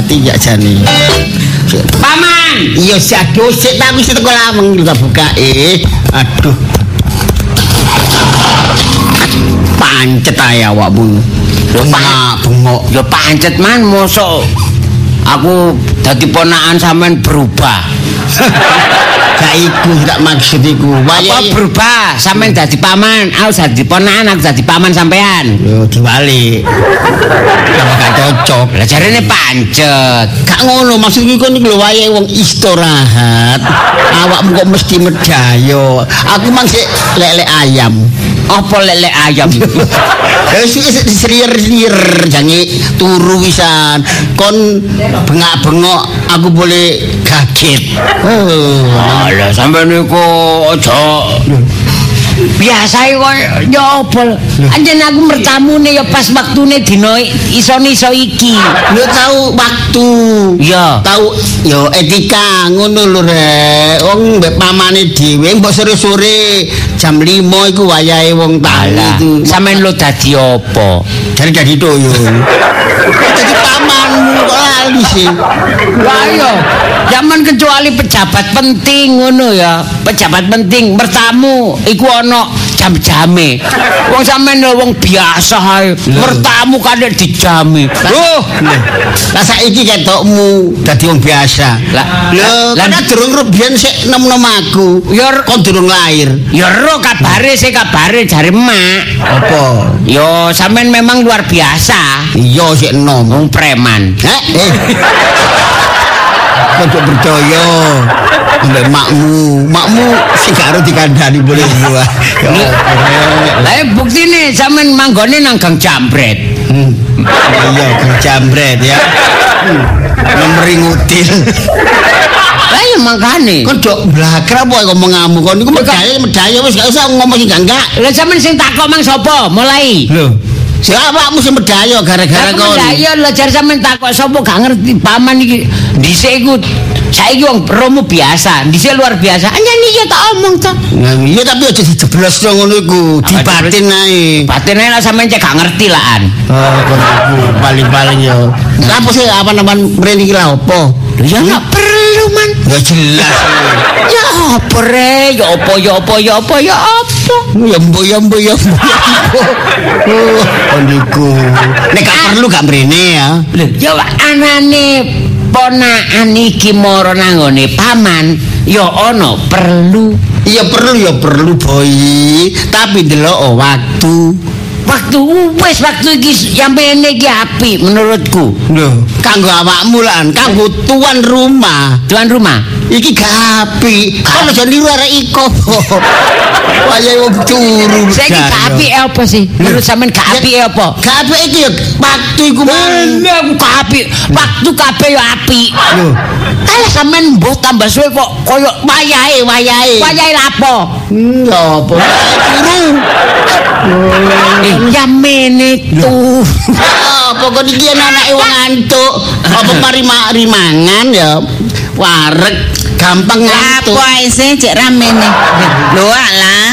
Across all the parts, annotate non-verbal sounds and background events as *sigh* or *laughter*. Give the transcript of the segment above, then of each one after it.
iki ya jane. paman. Iya sik aduh sik tak wis teko lameng kita buka eh. Aduh. Pancet ae awakmu. Pak. Bengak, bengok. Ya pancet man mosok aku dadi ponakan sampean berubah. *laughs* Gak iku tak maksud iku. Apa berubah? Sampean dadi paman, aku dadi ponakan, aku dadi paman sampean. Yo diwali. Tambah gak cocok. Lah jarene pancet. Gak ngono maksudku iku niku lho wayahe wong istirahat. Awakmu kok mesti medayo. Aku mang sik lelek ayam. Apa lele ayam? *laughs* Ya sik serier-serier jange turu wisan. Kon bengak-bengok aku boleh kaget. Oh. Alah sampean niku aja biasa kok nyopol. Anjen aku mertamune ya pas waktune dina iso-iso iki. Lu tahu waktu. Iya. Tahu yo etika ngono lho rek. Wong mbek pamane dhewe mbok sore-sore jam 5 iku wayahe wong itu. sampean lo dadi apa? Jadi jadi toyo. Jadi pamanmu kok lali sih. Lah iya, zaman kecuali pejabat penting ngono ya. Pejabat penting bertamu iku ana jam-jame. Wong sampean lho wong biasa ae. Bertamu kadek dijami. Oh, Lah saiki ketokmu dadi wong biasa. Lah- lho, lah- kan durung rubiyen sik nem-nem aku. Ya- kon durung lahir. ya ro kabare sih kabare jare emak. Apa? Yo sampean memang luar biasa. Iya sik enom. Wong preman. Eh, *laughs* eh. Kok percaya mbek makmu, makmu sing gak harus dikandani boleh *laughs* gua. Ya, Lah buktine sampean manggone nang Gang Jambret. Hmm. Iya, jambret ya. Nomeri ngutil. Lah ya mangkane. Kon dok blakra apa kok mengamu kon niku medaya medaya wis gak usah ngomong sing enggak. Lah sampean sing takok mang sapa? Mulai. Lho, siapa kamu sing medaya gara-gara Aku kon? iya lho jar sampean takok sapa gak ngerti paman iki. Dhisik iku saiki wong promo biasa, dhisik luar biasa. Anjen iya tak omong to. Nah, iya tapi aja dijeblos dong ngono iku, dibatin ae. Batine lah sampean cek gak ngerti laan. Oh, kon iku paling-paling yo. Apa sih apa namanya mrene iki lha opo? Ya gak perlu man. Ya jelas. Ya apa re? Ya apa ya apa ya apa ya apa? Ya mbok ya mbok ya mbok. Oh, kon iku. Nek gak perlu gak mrene ya. Ya anane ponakan iki mara nanggone paman, ya ana perlu Iya perlu ya perlu boy. Tapi delok oh, waktu. waktu wis waktu iki yampene iki apik menurutku. Lho, kanggo awakmu lan, kanggo tuan rumah. Tuan rumah, Iki gapi. Kan aja niru arek iko. *laughs* Wayahe wong turu. saiki gak apik apa sih? Menurut sampean gak apik apa? Gapi iki ya waktu iku aku gak apik. Waktu kabeh ya apik. Lho, Kalah sampean mbah tambah suwe kok koyo wayahe wayahe. wayahe lapo? Ya apa? Turu. Eh, yamene tuh. Apa kok iki anake wong ngantuk? Apa *laughs* mari mari mangan ya? Wareg gampang ngantuk. Apa sih cek ramene? Lho alah.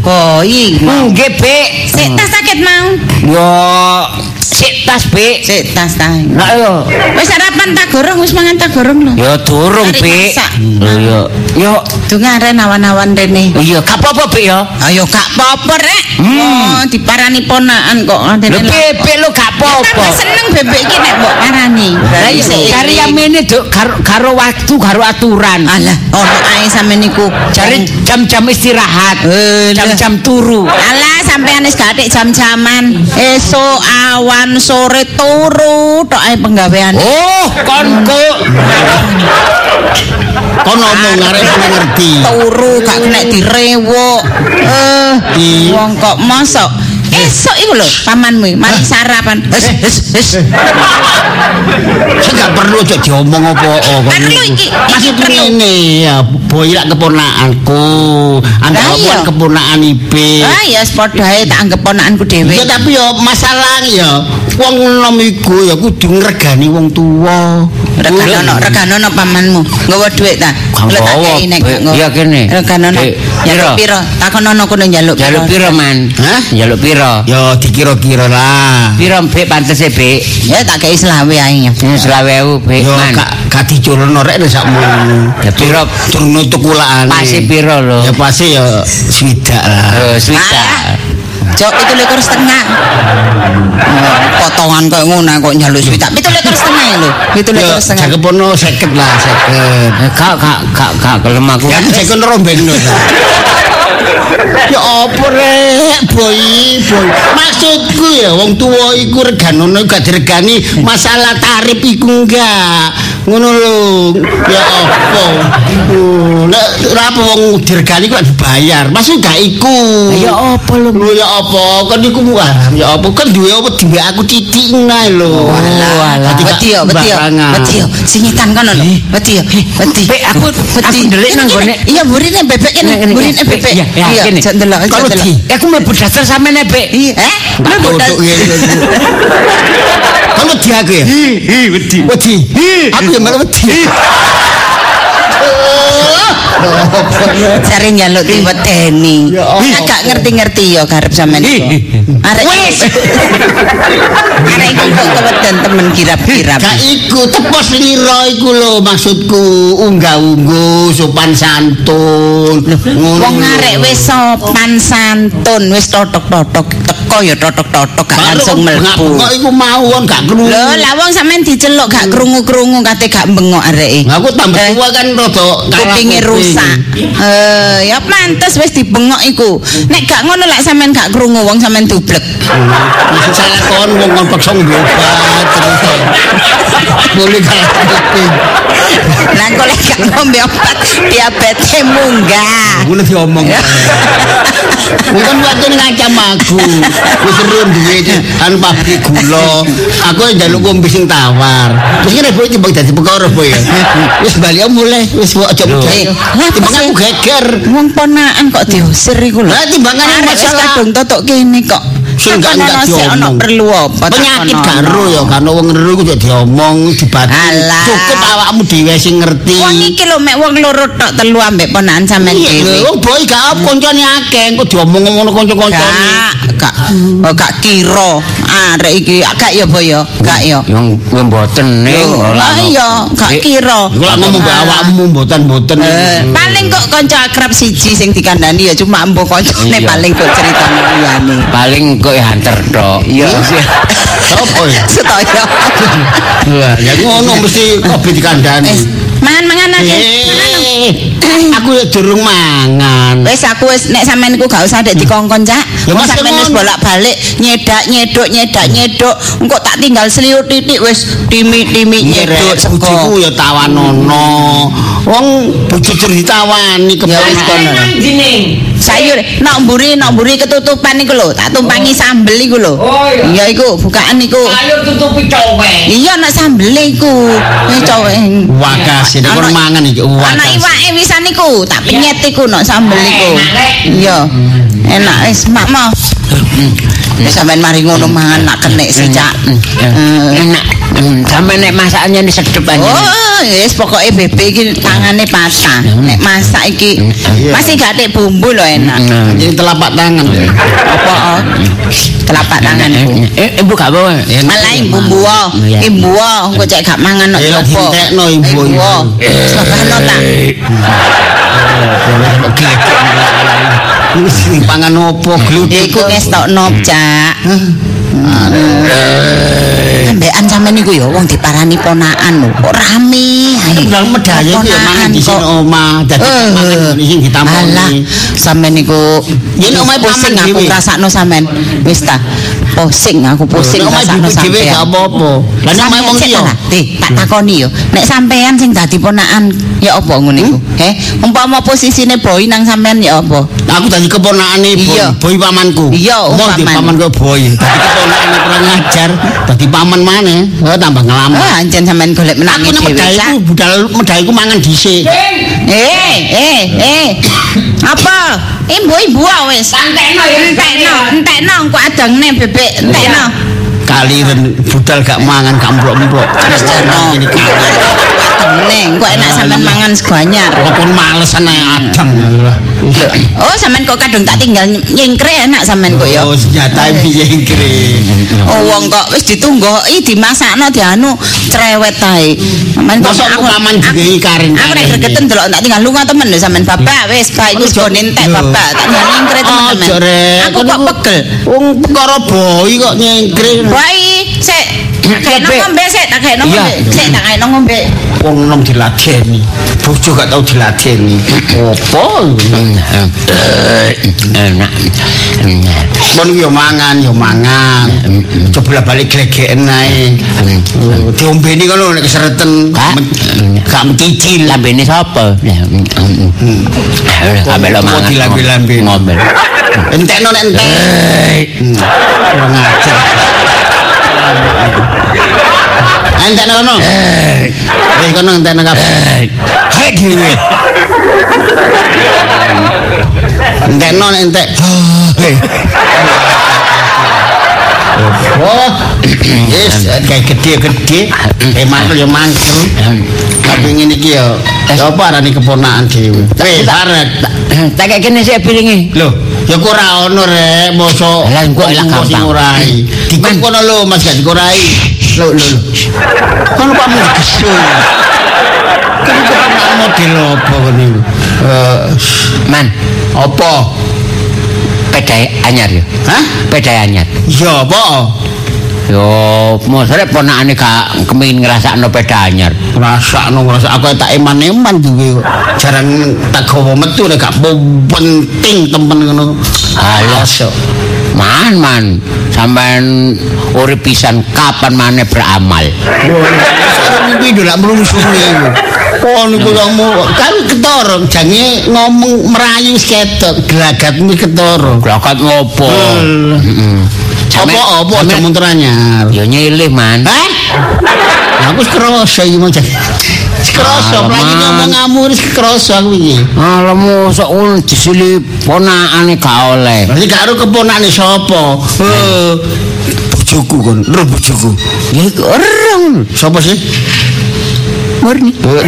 Oh, iki. Nggih, Bek. Sik tas sakit mau. Yo, sik tas, Bek. Sik tas ta. Lah yo. Wis sarapan tak gorong, wis mangan tak gorong lho. Yo durung, masak. Lho yo. Yo, Dungaren awan-awan rene. iya gak apa-apa, Bek yo. Ayo gak apa-apa rek. Hmm. Oh, diparani ponakan kok Lho ngene. bebek lo gak Apa apa-apa. seneng bebek iki nek mbok parani. Lah iya, cari yang ini dok karo, waktu karo aturan. Alah, ono ae sampe niku. Cari jam-jam istirahat, Eh, jam-jam turu. Alah sampean wis gak jam-jaman. Esuk awan sore turu tok ae penggawean. Oh, konko. Kon ngomong arek ngerti. Turu gak kena direwok. Eh, wong kok mosok Esuk iku lho pamanmu mari sarapan. Wis wis wis. Gak perlu cok diomong apa-apa. Perlu iki, iki Maksud perlu. ini ya, boy lak keponakanku. Iya. buat keponakan ibe. Ah ya padha ae tak anggap ponakanku dhewe. Ya tapi ya masalah ya wong nom iku ya kudu ngregani wong tuwa. Reganono, reganono pamanmu. Nggawa dhuwit ta? Nggawa. gak Eh, iya kene. Reganono. Eh, Njaluk piro? piro? Takonono kono njaluk Jaluk piro, Man? Hah? Jaluk piro? Ya dikira-kira lah. Piro mbek pantese, Bek? Ya tak kei selawe ae. Ini selawe ewu, Bek, Yo Man. gak gak diculno rek sakmu. Ya piro? Durung tukulane. Pasti piro lho? Ya pasti ya swidak lah. Eh, swita. Ah, Jok itu likur setengah. Oh, potongan kok ngono kok njaluk swidak. Itu likur setengah lho. Itu Ya likur setengah. jakepono 50 lah 50. Eh, Kak, kak, kak, kak, kelem aku. Ya sekon rombengno. *laughs* Ya apa rek, boy, boy. Maksudku ya wong tuwa iku reganono gak diregani masalah tarif iku enggak. Ngono lho. Ya apa? Nek ora apa wong diregani kok dibayar. Maksud gak iku. Ya apa lho? Lho ya apa? Kan iku haram ya apa? Kan duwe apa dhewe aku titik nae lho. Walah. Gak Wedi yo, wedi yo. Wedi yo. Singitan kono lho. Wedi yo. Wedi. Bek, aku- aku ndelik nang gone- Iya, burine bebek kene. Burine kene. bebek. Iya, kene. jek ndelok, jek ndelok. Eh, Aku mlebu dasar sampean e, Bek. Iya, eh? Tak Lu *laughs* wedi aku ya? Hi, hi, wedi. Wedi. Aku ya malah wedi. *laughs* cari njaluk diwedeni. Ya Allah. Agak ngerti-ngerti ya garep sampean iku. Arek Wis. Arek iku kok keweden temen kirap-kirap. Gak iku tepos liro iku lho maksudku unggah-ungguh sopan santun. Ngono Wong arek wis sopan santun, wis totok-totok teko ya totok-totok gak langsung mlebu. Kok iku mau wong gak krungu. Lho, lah wong sampean diceluk gak krungu-krungu kate gak bengok areke. Aku tambah Eh, tua kan rada kalah kupinge kuping. Rusak. Eh, ya pantes wis dibengok iku. Nek gak ngono lek sampean gak krungu wong sampean dublek. Maksud saya kon wong kon paksa ngombe obat terus. Boleh kuping. Lah kok lek gak ngombe obat diabetes munggah. Ngono diomong. Bukan waktu ngacam aku. Wis seru duwe iki anu pabrik gula. Aku njaluk ngombe sing tawar. Terus kene boy timbang dadi perkara boy ya. Wis bali mulai wis kok aja Eh, lah, Timbang aku geger. Wong ponakan kok diusir iku lho. Lah timbangane masalah kadung totok kene kok. Sing gak ono diomong. perlu apa? penyakit karo ya kan wong ngeru ku jadi diomong dibati. Cukup awakmu dhewe sing ngerti. Wong iki lho mek wong loro tok telu ambek ponakan sampean dhewe. lho, wong boy gak apa koncone akeh kok diomong ngono kanca-kancane. Gak, gak, oh, kira. Arek iki gak ya boyo, gak ya. Yang yang mboten ning. Lah iya, gak kira. Iku lak ngomong mbek awakmu mboten-mboten. Eh, paling kok kanca akrab siji sing dikandani ya cuma mbok kancane paling kok ceritane liyane. Paling kok ya hanter tok. Iya. Apa *laughs* ya? Sedaya. Wah, ya ngono mesti *laughs* kopi dikandani. Aja. Mangan. Eh, aku ya durung mangan. Wis aku wis nek sampean iku gak usah dek dikongkon cak. Wong sampean wis bolak-balik nyedak nyeduk nyedak nyeduk. Engko tak tinggal seliut titik wis timi-timi bojoku sego. ya tawanono. Wong ditawani Ya wis keponakan. kono. Sayur nok mburi nok mburi ketutupan iku lho, tak tumpangi sambel iku lho. Oh, iya. Iku bukaan iku. Ayo tutupi cowek. Iya nak sambel iku. Cowek. Wakas ini kon Ana- mangan iki Ana wakas. iwake wisan iku, tak penyet iku nok sambel iku. Iya. Enak wis mak mau. Wis sampean mari ngono mangan nak kenek sih cak. Eh, Enak. Hmm, Sampe nek masaknya ini sedep aja. Oh, wis pokoke bebek iki tangane patah. Nek masak iki masih gak ada bumbu lho enak. Jadi telapak tangan. Apa? oh? Telapak tanganku. Eh, ibu gak bawa. Malah bumbu oh. Iya. Imbu oh, engko cek gak mangan nok Eh, jopo. dintekno imbu. Imbu. oh. Sabano ta. Wis pangan opo gluduk. Iku ngestokno, Cak. Ambekan sampean niku ya wong diparani ponakan lho. Kok rame ae. Medaya iki ya mangan di sini omah, dadi Eh. mangan ngene sing Alah, ditamponi. sampean niku Yen omahe pusing aku dhewe. ngrasakno sampean. Wis ta. Pusing aku pusing omahe ngrasakno dhewe sampean. gak apa-apa. Lah nek omahe wong liya. tak takoni yo. Nek sampean sing dadi ponakan ya apa ngono iku? He, umpama posisine boy nang sampean ya apa? Aku dadi keponakane boy, boy pamanku. Iya, paman. pamanku boy. Dadi keponakane kurang ajar, dadi paman maneh. Oh, tambah ngelamun. Ah, anjen sampean golek Aku menangi nang dhewe. Cak. medaiku budal medaiku mangan dhisik. Eh, eh, eh. Apa? Ibu-ibu wis. Santekno ya. Entekno, entekno engko adangne bebek, entekno. Kaliren budal gak mangan gak mplok-mplok. Terus jono. Adangne, engko enak sampean mangan seganyar. Walaupun males ana adang. Oh, sampean kok kadung tak tinggal nyengkre enak sampean kok ya. Oh, senjata piye kre. Oh, wong kok wis ditunggoki dimasakno dianu cerewet ae. Sampean kok aku paman juga iki karing. Aku nek gregeten delok tak tinggal lunga temen lho sampean bapak wis baik iku Ojo. gone entek Yo. bapak tak tinggal nyengkre rek. Aku kok pegel. Wong perkara boy kok nyengkre. Baik, sik. Ngombe sik, tak Iya. ngombe. Sik tak kayak ngombe. Wong nom diladeni. Bojo gak tau diladeni. Apa? Enak. Mon yo mangan, yo mangan. Coba balik glegeken ae. Diombeni kono nek kesereten. Men- Gak mencicil. Lambene sapa? Ambek lo Kok mangan. dilambe-lambe? Ngomel. Entekno nek entek. Hmm, Kurang ajar. Entekno kono. Eh, kono entekno kabeh. Hek dhewe. Entekno nek entek. Oh, yes, kayak gede-gede, kayak mantul ya mantul. Tapi ini iki ya, apa arane keponakan dhewe. Wis, arek. Tak kayak kene sik piringe. Lho, ya kok ora ono rek, mosok Lah, kok sing gampang. ngurai. Dikon kono lho Mas gak dikurai. Lho, lho, lho. Kono Pak Mas gesul. Kono model apa kono iku? Eh, Man, apa? Pedae anyar ya. Hah? Pedae anyar. Ya apa? Yo, mosok ponakane gak kepengin ngrasakno peda anyar. Ngrasakno ngrasa aku tak eman-eman duwe kok. Jarang tak gawa metu nek gak penting temen ngono. Alas yo. Man, man, sampean urip pisan kapan maneh beramal? Sekarang mimpi dulu melungsuni iku. Oh niku kamu kan ketara jange ngomong merayu sketok gelagatmu ketara. Glakat ngopo? Heeh. Apa apa aja muntur anyar. Yo nyilih, man. Hah? Aku krasa iki mau krasa Alamak. lagi ngomong ngamu wis krasa aku iki. Alah mosok ngono disili ponakane gak oleh. Berarti karo keponakane sapa? Eh bojoku kon, lho bojoku. Ya iku orang. Sapa sih? Murni. Aduh,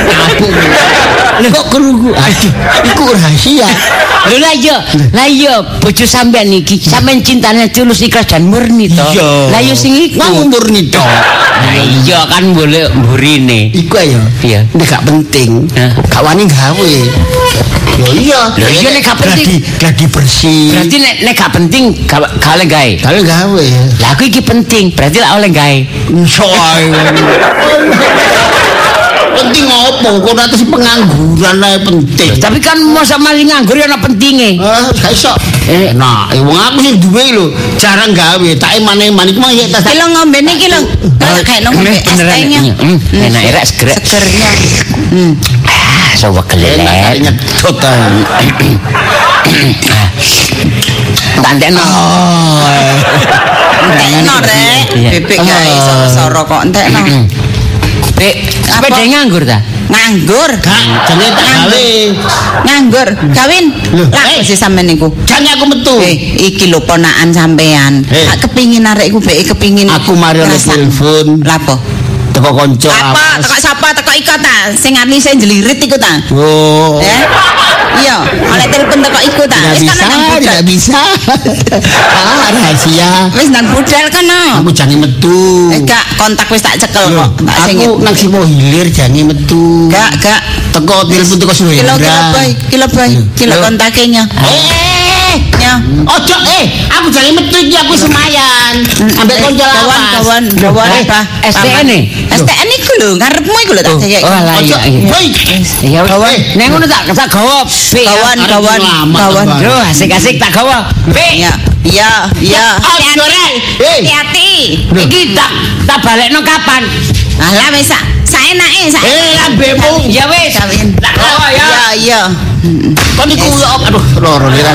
Aku. Lah kok kerugu? Aduh, iku rahasia. Lho lah iya, lah iya bojo sampean iki, sampean cintane tulus ikhlas dan murni to. Lah iya sing iku. Wong murni. Lah iya kan boleh mburine. Iku ya. Iya. Nek gak penting, gak wani gawe. Yo iya. Lah iya nek gak penting. Gladi, gladi bersih. Berarti nek nek gak penting gak gak oleh gawe. Kalau gawe. Lah aku iki penting, berarti lah oleh gawe. Iso ae. penting opo? Kok atas pengangguran ae penting. Tapi kan masa maling nganggur ya ana pentinge. Ah, gak iso. Eh, nah, eh, wong aku sing duwe lho, jarang gawe, tak eman-eman iku mah ya tas. Lo ngombe niki lho. Kayak ngombe es tehnya. Hmm, enak erak seger. Segernya. Kali kelelet. nyedot ae. Tandekno. Entekno rek. Bebek gawe soro-soro kok entekno. Bek, Apa? sepeda nganggur ta? Nganggur. Gak, jenenge tak gawe. Nganggur. Kawin. Loh, Lah eh. sih sampean niku. Jangan aku metu. Eh, iki lho ponakan sampean. Eh. Tak kepingin arek iku bek kepingin. Aku mari telepon. Lah apa? Teko kanca. Apa? Teko sapa? Teko iko ta? Sing arni sing jelirit iku ta? Oh. Eh? Iya, oleh telepon teko iku ta. Tidak Wis bisa, kan tidak bisa. *laughs* ah, rahasia. Wis nang budal kono. Aku jangan metu. Eh gak kontak wis tak cekel kok. Aku nang Simo Hilir jangan metu. Gak, gak. Teko telepon teko Kilo kilo Suhendra. boy, kilo boy, kilo kontaknya. Eh, eh. Ojo eh, aku jane metu iki aku semayan. Ambek Eh, konco kawan, lawas. kawan, kawan Eh, apa? STN nih? STN iku lho, ngarepmu iku lho tak Oh, cek. oh, lah, Ojo, iya, iya. Ya Kawan. Nek ngono tak tak gawa. Kawan, kawan, kawan. kawan. Yo asik-asik tak gawa. Pi. Ya, iya, iya. Ojo rek. Eh, Hati-hati. Iki tak tak balekno kapan? Alah wis sak saenake sak. eh lambemu. Ya wis. Tak gawa ya. Iya, iya. Kon iku ya aduh loro kira.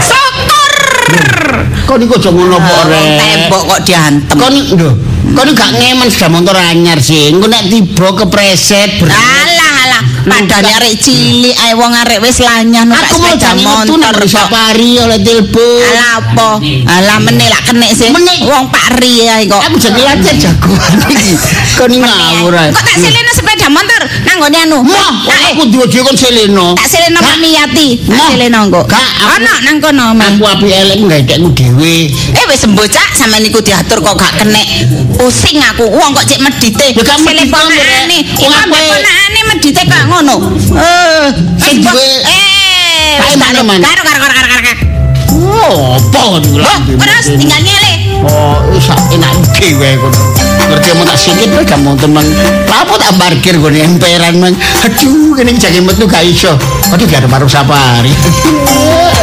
Syukur. Kon iku aja ngono kok rek. Tembok kok diantem. Kon lho, kon gak ngemen sepeda motor anyar sih. Engko nek tiba kepreset Alah, alah. Padane arek cilik ae wong arek wis lanyah numpak Aku mau metu nang motor kok. safari oleh telepon. Alah apa? Alah meneh lak kenek sih. Wong Pak Ri ae kok. Aku jadi latihan jagoan iki. Kon ngawur ae. Kok tak sileno sepeda motor nang nggone anu. Wah, Tak, eh, aku dua-dua kon seleno. tak sileno Gak. Pak Miyati. Tak Nah, gak, aku- Ono nang kono, Mang. Aku api elek nggaekmu dhewe. Eh wis sembuh cak sampean niku diatur kok gak kenek. Pusing aku. Wong kok cek medite. Ya, gak medite. Rek. Iku Wong aku- ponakane medite kok ngono. Eh, Sing duwe- Eh, wis karo karo karo karo karo. Oh, apa iku Oh, terus tinggal nyele. Oh, iso enak dhewe kon. Ngerti mau tak wae gak mau temen. Apa tak parkir gone emperan mang. Aduh, kene jake metu gak iso. Aduh, gak ada marung safari. *laughs*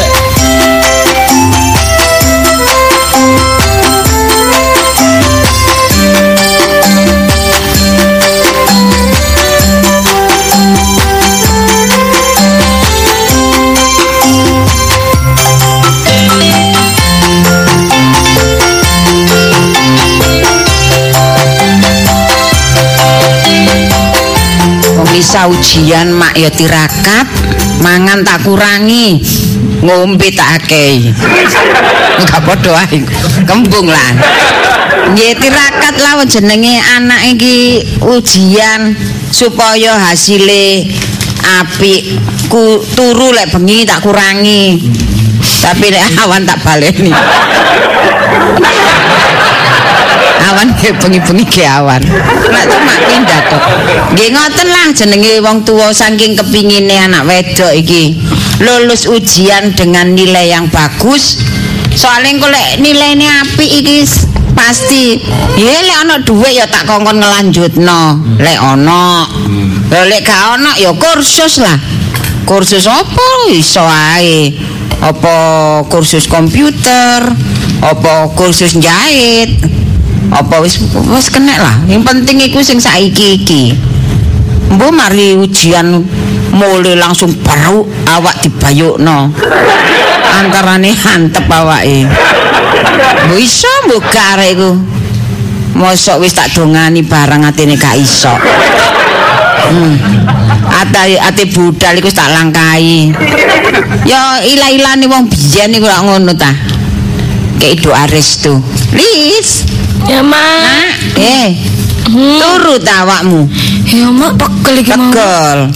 Isa ujian mak ya tirakat, mangan tak kurangi, ngombe tak akei. Enggak padha ae. Kembung lah. Nggih tirakat lah jenenge anak iki ujian supaya hasile apik. Ku turu lek bengi tak kurangi. Tapi lek awan tak baleni. Awan ke bengi-bengi ke awan. Nek cuma pindah tok. Nggih ngoten lah jenenge wong tua saking kepingine anak wedok iki lulus ujian dengan nilai yang bagus. Soalnya kok lek nilainya apik iki pasti ya lek ana dhuwit ya tak kongkon ngelanjutno. Lek ana. Lek gak ana ya kursus lah. Kursus apa iso ae. Apa kursus komputer, apa kursus jahit. Apa wis wis kena lah. Yang penting iku sing saiki iki. Mbok mari ujian mulai langsung baru awak dibayukno. Antarane hantep awake. Mbok iso mbok gak arek iku. Mosok wis tak dongani barang atine gak iso. Hmm. ate ate budal iku tak langkai. Ya ilah-ilane wong biyen iku lak ngono ta. Kayak doa restu Lis Ya, Mak. Eh, turu ta awakmu? Ya, Mak, pegel iki mau. Pegel.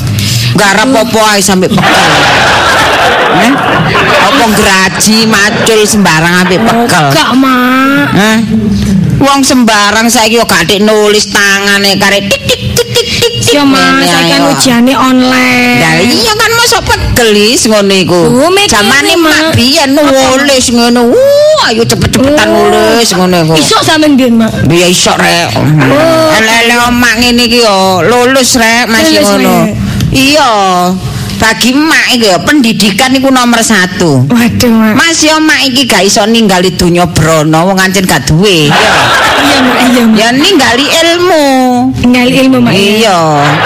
Garap apa ae sampe pegel. Eh? Apa graji macul sembarang sampe pegel. Enggak, Mak. Hah? Wong sembarang saiki kok gak nulis tangane kare tik tik tik tik tik. tik. Ya, Ngene saya kan ujiane online. Lah iya kan mosok pegelis ngono iku. Oh, mikir, Zamane Mak. biyen nulis ngono. Uh, ayo cepet-cepetan Oh. nulis ngono iku. Iso sampean ndien, Mak. Biya iso rek. Elele omak ngene iki yo lulus rek masih ngono. Iya. Bagi mak iki pendidikan iku nomor satu. Waduh, Mak. Mas yo mak iki gak iso ninggali donya brono wong ancen gak duwe. Iya, Mak, iya, Mak. Ya ninggali ilmu. Tinggal ilmu, Mak. Iya,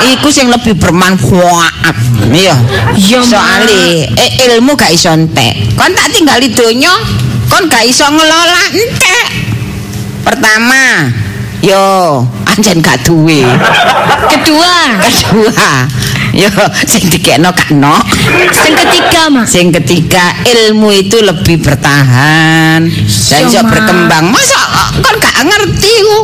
iku sing lebih bermanfaat. Iya. Iya. Soale eh, ilmu gak iso entek. Kon tak tinggali donya, kon gak iso ngelola entek. Pertama, yo anjen gak duwe. Kedua, Kedua, yo sing dikekno gak no. yang ketiga, Mak. Sing ketiga, ilmu itu lebih bertahan dan Iya, iso berkembang. Masa kon gak ngerti ku?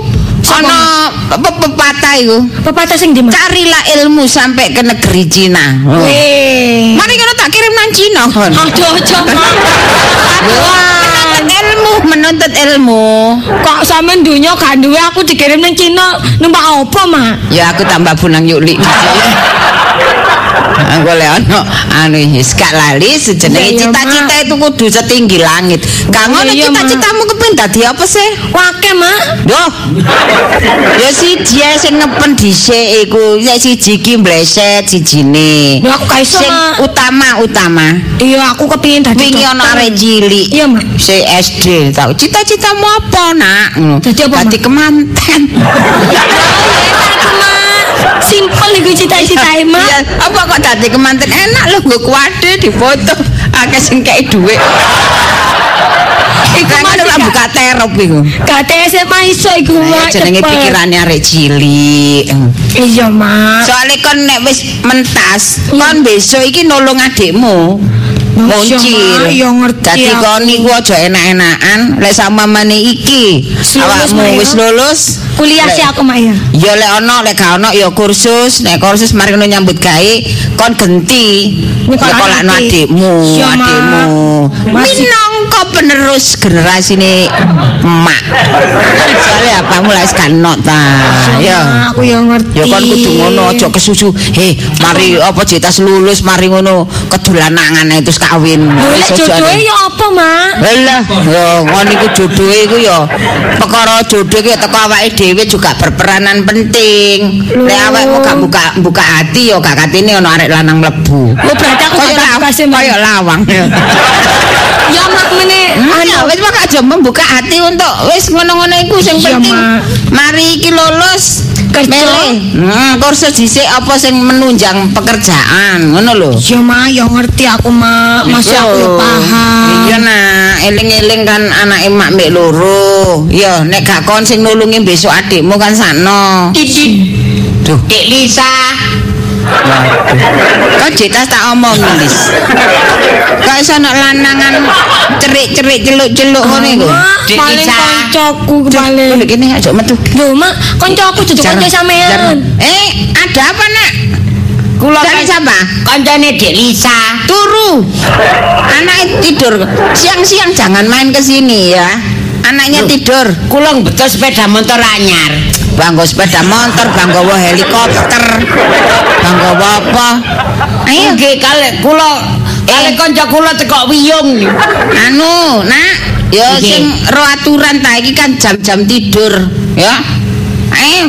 Ana pe- pepatah iku. Pepatah sing di. Carilah ilmu sampai ke negeri Cina. Oh. Weh. Mari kita tak kirim nang Cina kon. Aduh, menuntut ilmu, menuntut ilmu. Kok sampean dunya gak duwe aku dikirim nang Cina numpak apa, Mak? Ya aku tambah bunang yukli. *laughs* *laughs* Aku lek ono anu wis gak lali sejenenge cita-cita itu kudu setinggi langit. Gak ngono cita-citamu kepengin dadi apa sih? Wake, Mak. Duh. Ya siji sing ngepen dhisik iku, ya siji ki mbleset sijine. Ya aku gak iso, Sing utama-utama. Iya, aku kepingin dadi Wingi ana arek cilik. Iya, Mak. Si SD tau cita-citamu apa, Nak? Dadi apa, Dadi kemanten. Simpel iku cita-citae, Mak. Iya, apa kok dadi kemanten enak lho nggo kuwade difoto akeh sing kei dhuwit. Iku lah gak- buka terop iku. Kate SMA iso iku, Mak. jenenge pikirane arek cilik. Iya, Mak. Soale kon nek wis mentas, kon besok iki nolong adikmu. Muncil. Ngerti Dadi kon iku aja enak-enakan lek samamane iki. Awakmu wis lulus. Kuliah sih aku, Mak ya. Ya lek ono lek gak ono ya kursus, nek kursus mari ngono nyambut gawe kon genti adik. adikmu, adikmu. Masih- Minangka penerus generasine emak. Soale apa mulai sekanot ta. Ya. Aku ya ngerti. Ya kan kudu ngono aja kesusu. Heh, mari apa jetas lulus mari ngono terus kawin. Lho, lek Wis aja jodohe nih. ya apa, Mak? Lah, ya ngono iku jodohe iku ya perkara jodoh iki teko awake dhewe juga berperanan penting. Lek awakmu gak buka buka hati ya gak katene ana arek lanang mlebu. Oh, berarti aku Kaya gak law- kasih, Mak. kaya lawang. *laughs* Ya, Mak, mene. Ya wis maka aja membuka hati untuk wis ngono-ngono iku sing penting. Mak. Mari iki lulus Kerja. Milih. Hmm, kursus dhisik apa sing menunjang pekerjaan, ngono lho. Ya, Mak, ya ngerti aku, Mak. Masih aku ya paham. Iya nak, eling-eling kan anak emak mbek loro. Ya, nek gak kon sing nulungi besok adikmu kan sakno. Duh, Dek Lisa. Kau jelas tak omong Lis. Kau iso nak lanangan cerik-cerik celuk-celuk ngono iku. Paling Duh, paling. Udah gini aja metu. Lho, Mak, koncoku duduk konco sampean. Eh, ada apa nak? Kula Cari siapa? kancane Dek Lisa. Turu. Anak tidur. Siang-siang jangan main ke sini ya. Anaknya tidur. Kula betul sepeda motor anyar. Banggo sepeda motor, banggo helikopter. Banggo apa? Ayo, Nggih kale kula kale Eh. kanca kula teko Wiyung. anu, Nak. Ya sing ro aturan ta iki kan jam-jam tidur, ya. Ayo.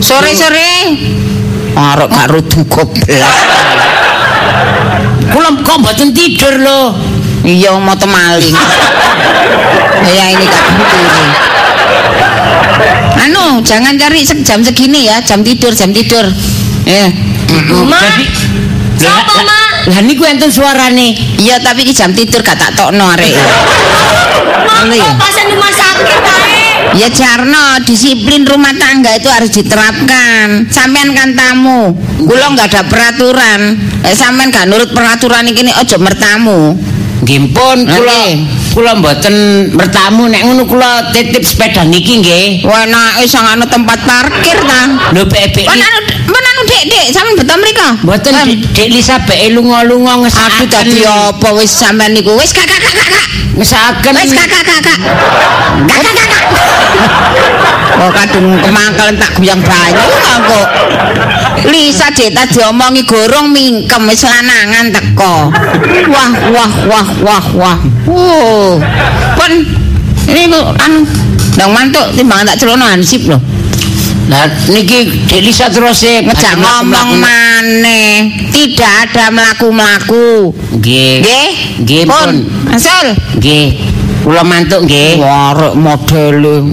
Sore-sore. Arek karo duga blas. Kula kok mboten tidur lho. Iya mau maling. *laughs* ya ini tak turu. Anu, jangan cari jam segini ya, jam tidur, jam tidur. Ya. Mak, Jadi Siapa, Mak? Lah niku enten suarane. Iya, tapi iki jam tidur gak tak tokno arek. Mak, Ngono ya? pasien rumah sakit ae. Ya Jarno, disiplin rumah tangga itu harus diterapkan. Sampean kan tamu, kula nggak ada peraturan. Eh, sampean gak nurut peraturan iki ojo mertamu. Nggih pun kula Nggih. Kula mboten bertamu nek ngono kula titip sepeda niki nggih. Wah, nah, iso anu tempat parkir ta. Lho bebek Pun anu, dek dek, sampean betul mereka. mboten Kan? Dek- Lisa beke lunga-lunga Aduh ngesaken. dadi apa wis sampean niku? Wis kakak kakak kakak. Ngesaken. Wis kakak kakak. Kakak kakak. Oh kadung kemangkelen tak guyang banyu aku. Lisa Deta diomongi gorong mingkem wis lanangan teko. Wah wah wah wah wah. Wow. Pun ini ku anu ndang mantuk timbangan tak celono hansip lho. Lah niki Dek Lisa terus Ngejak ngomong maneh, tidak ada melaku-melaku. Nggih. Nggih? Nggih pun. Asal. Nggih. Kula mantuk nggih. Warek modele.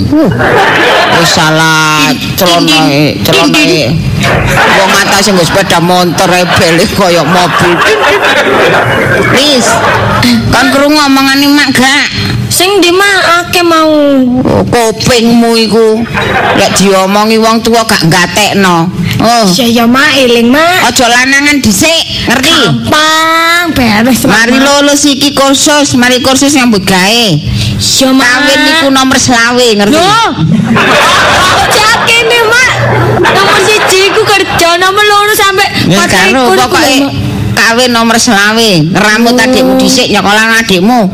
Wis salah celana e, celana e. Wong atas nggo sepeda motor e bele kaya mobil. Wis. Kan krungu omongane mak gak? Sing di mak ake mau. Oh, Kupingmu iku lek diomongi wong tua gak gatekno. Oh, Ya ya mak eling mak. aja lanangan dhisik, ngerti? Gampang. Mak. Mari lulus iki kursus, mari kursus nyambut gawe. Ya mak. Kawin niku nomor selawe, ngerti? Loh. Jake nih mak. Nomor siji ku kerja nomor loro pacar karo pokoke lho, kawin nomor selawe. Ngeramut Oh. adikmu dhisik nyokolan adikmu.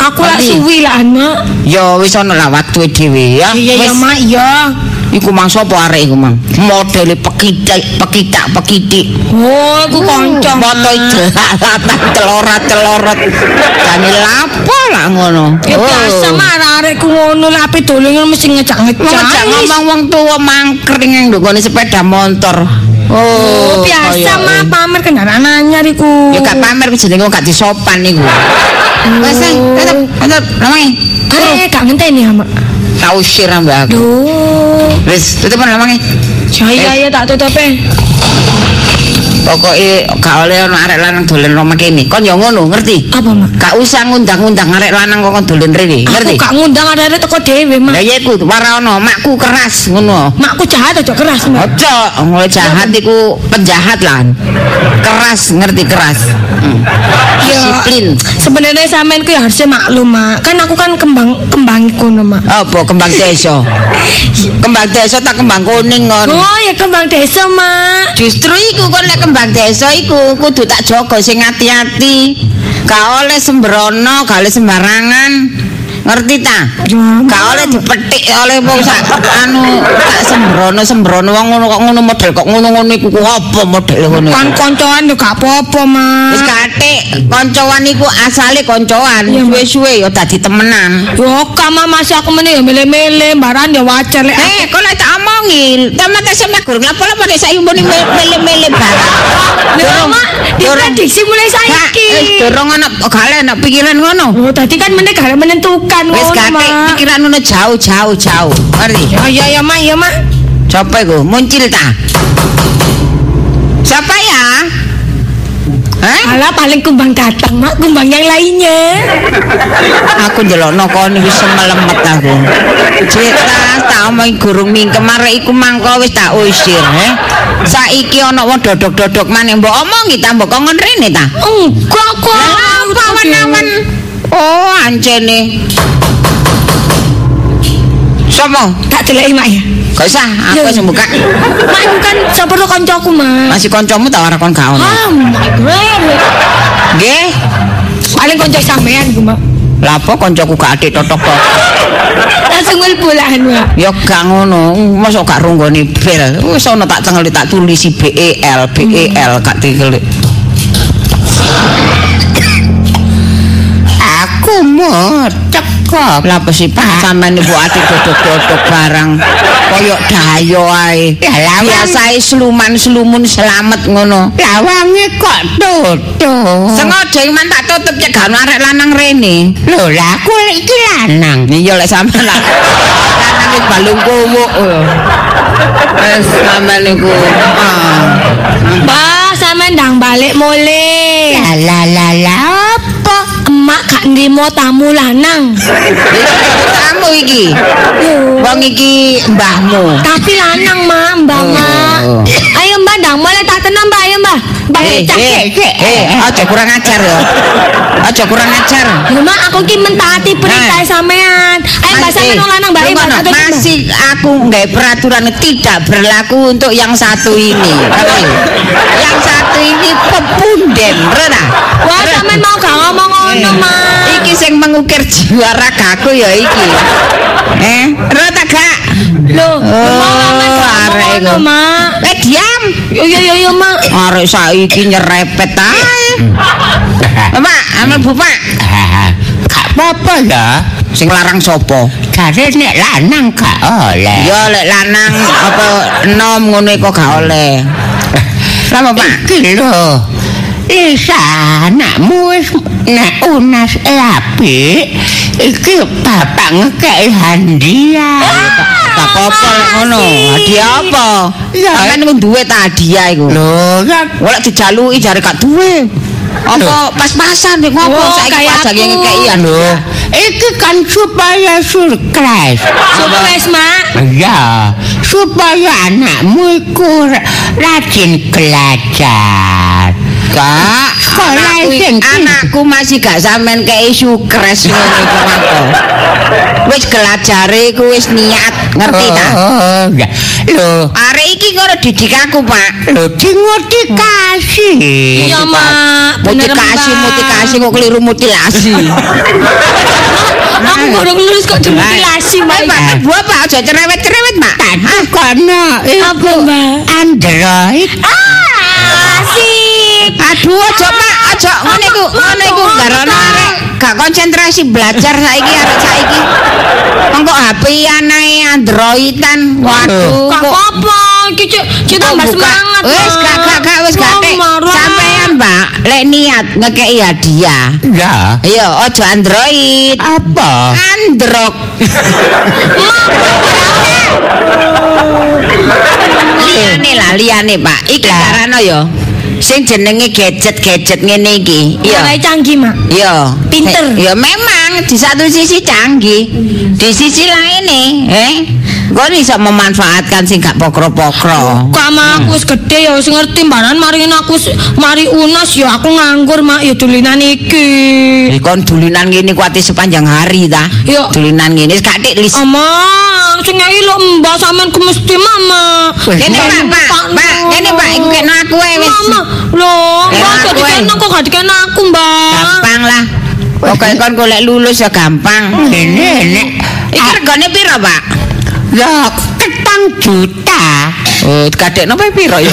Aku lak suwi lah mak. Ya wis ana lah waktu dhewe ya. Iya ya mak iya. Iku mang sapa arek iku mang? Modele pekitik, pekitak, pekitik. Oh, aku kanca. Foto jelalatan *laughs* celorat-celorot. Jane lapo lah ngono. Ya biasa mah arek-arekku ngono lah ape dolen mesti ngejak-ngejak. Ngejak ngomong wong tuwa mangkring ning ndukune sepeda motor. Oh, biasa kaya- mah pamer kendaraan anyar iku. Ya gak pamer ku jenenge gak disopan niku. Wes, eh, tetep, tetep, lamange. Arek gak ngenteni ya, Mak. Tak usir ambek aku. Duh. Wis, tutup lamange. Ya iya iya tak tutupe. Pokoke gak oleh ana arek lanang dolen rumah kene. Kon ya ngono, ngerti? Apa, Mak? Gak usah ngundang-undang arek lanang kok dolen rene, Aku ngerti? gak ngundang arek teko dhewe, Mak. Lah ya iku ora ono, makku keras ngono. Makku jahat aja keras, Mak. Ojo, mulai jahat iku penjahat lah. Keras, ngerti keras. Disiplin. Sebenarnya sampean ku ya harusnya maklum, Mak. Kan aku kan kembang kembang kono, Mak. Apa kembang desa? Kembang desa tak kembang kuning kon. Oh, ya kembang desa, Mak. Justru iku kon lek kembang desa iku kudu tak jaga sing ati-ati. Gak oleh sembrono, gak oleh sembarangan. Ngerti ta? Gak oleh dipetik oleh wong sak anu tak sembrono sembrono wong ngono kok ngono model kok ngono-ngono iku ku apa model ngono. iku? Kan koncoan yo gak apa-apa, Mak. Wis katik, koncoan iku asale koncoan, Iya, Mbak. suwe-suwe ya dadi temenan. Yo kama masih aku meneh ya mele-mele baran ya wajar lek. Eh, kok lek tak omongin, temen tak semek gurung lapo-lapo nek saiki mbone mele-mele barang. Lho, Mak, diprediksi mulai saiki. dorong ana gak ana pikiran ngono. Oh, tadi kan meneh gak menentukan Wis ngono, katik Mak. pikiran ngono jauh-jauh jauh. Ngerti? Ya ya ya, Mak, ya, Mak. Siapa iku? Muncul ta? Siapa ya? Hah? Alah paling kumbang datang, Mak, kumbang yang lainnya. aku ndelokno kon iki semelemet aku. Cerita tak omong gurung mingkem arek iku mangko wis tak usir, he. Saiki ana wong dodok-dodok maneh mbok omongi ta mbok kongon rene ta? Enggak kok. Lah apa awan-awan? Oh, ancene. Sopo? Tak deleki, Mak ya. Gak usah, aku sing buka. Mak iku kan sepuro kancaku, Mak. Masih kancamu ta ora kon gak ono? Ah, my God. Nggih. Paling kanca sampean iku, Mak. Lah apa kancaku gak adik totok-totok? Langsung mlebu-lahan, Mak. Ya gak ngono, mosok gak runggone bel. Wis ana tak cengeli tak tulisi B E L B E L gak dikelik. Aku mau cekok. Lah sih Pak sampean ibu adik dodok-dodok barang koyo dayo ae. Ya biasae sluman-slumun selamat ngono. Lawange kok tutup. Sengaja iman tak tutup ya gak arek lanang rene. Lho lah aku iki lanang. Iya lek sampean lah. Lanang iki balung kuwuk. Wes sampean niku. Ah. Mbah, sampean ndang balik mulai. La la la apa? Emak gak nrimo tamu lanang. Kamu iki. Wong iki mbahmu. Tapi lanang, Mak, Mbah, Mak. Oh. Ayo, Mbah, mulai tak tenang, Mbah, ayo, Mbah. Mbah, Eh, cak. eh, eh, aja kurang ajar ya. Aja kurang ajar. Ya, Mak, aku ki mentaati perintah Nah. sampean. Ayo, Mbah, sampean lanang, Mbah, Mbah. Masih aku nggak peraturan tidak berlaku untuk yang satu ini. Yang satu ini pepunden, Rena. Wah, sampean mau gak ngomong ngono, Mak. Iki sing mengukir jiwa ragaku ya iki. Eh, Rena gak? Loh, gak arek ngomong ngono, iku. Eh diam. Yo yo yo yo, Mak. Arek saiki nyerepet ae. Pak, amal Bu Pak. Gak apa-apa ya. Sing larang sapa? Jare nek lanang gak oleh. Ya lek lanang apa enom ngono iku gak oleh. Lama Pak. Iki lho. Isa anakmu wis nek unas apik iki bapak ngekeki hadiah. Gak apa-apa lek ngono. Hadiah apa? Ya. Kan iku duwe ta hadiah iku. Lho, ya Ora dijaluki jare gak duwe. Apa pas-pasan nek ngopo Oh, saiki kayak pajak aku. ngekeki ya lho. iki kan supaya surprise. Surprise, Mak. Ya, supaya anakmu iku ra- rajin belajar. Kak, anakku, masih gak sampean kei sukres ngono iku apa. Wis gelajare iku wis niat, ngerti ta? Oh, ya. Lho, Arek iki ngono didik aku, Pak. lho dimotivasi. Iya, Mak. Bener, Mutikasi, Mbak. mutikasi kok keliru mutilasi. Aku baru lulus kok dimutilasi, Mbak. Eh, Pak, Bu apa aja cerewet-cerewet, Pak. Tak kono Apa, Mbak? Android. Ah. Aduh, aja Pak, aja ngene iku, ngene iku garono arek gak konsentrasi belajar saiki arek saiki. Engko HP anae Androidan. Waduh, kok. Iki cek cek tambah buka- semangat. Wis gak gak gak wis gak. Marah. Sampean, Mbak, lek niat ngekeki hadiah. Ya. Ayo, ojo Android. Apa? Android. liyane lah liyane Pak iki karano ya sing jenenge gadget-gadget ngene iki Ya, iya canggih, Mak. iya Pinter. ya memang di satu sisi canggih di sisi lain nih eh kok bisa memanfaatkan sing gak pokro-pokro Kama aku wis gede ya wis ngerti mbaran mari aku mari unas ya aku nganggur mak ya dulinan iki. kon dulinan ngene kuati sepanjang hari ta Iya. dulinan ngene gak dik lis Ama sing nyai lo mbak sampean ku mesti mama. Kene Pak, Pak, kene Pak, iku kena aku wis. Mama, lho, dikena eh. kok gak dikena aku, Mbak. Gampang lah. Pokoke kon golek lulus ya gampang. Ini nek Iki regane piro, Pak? Ya ketang juta. Oh, kadekno pe piro ya?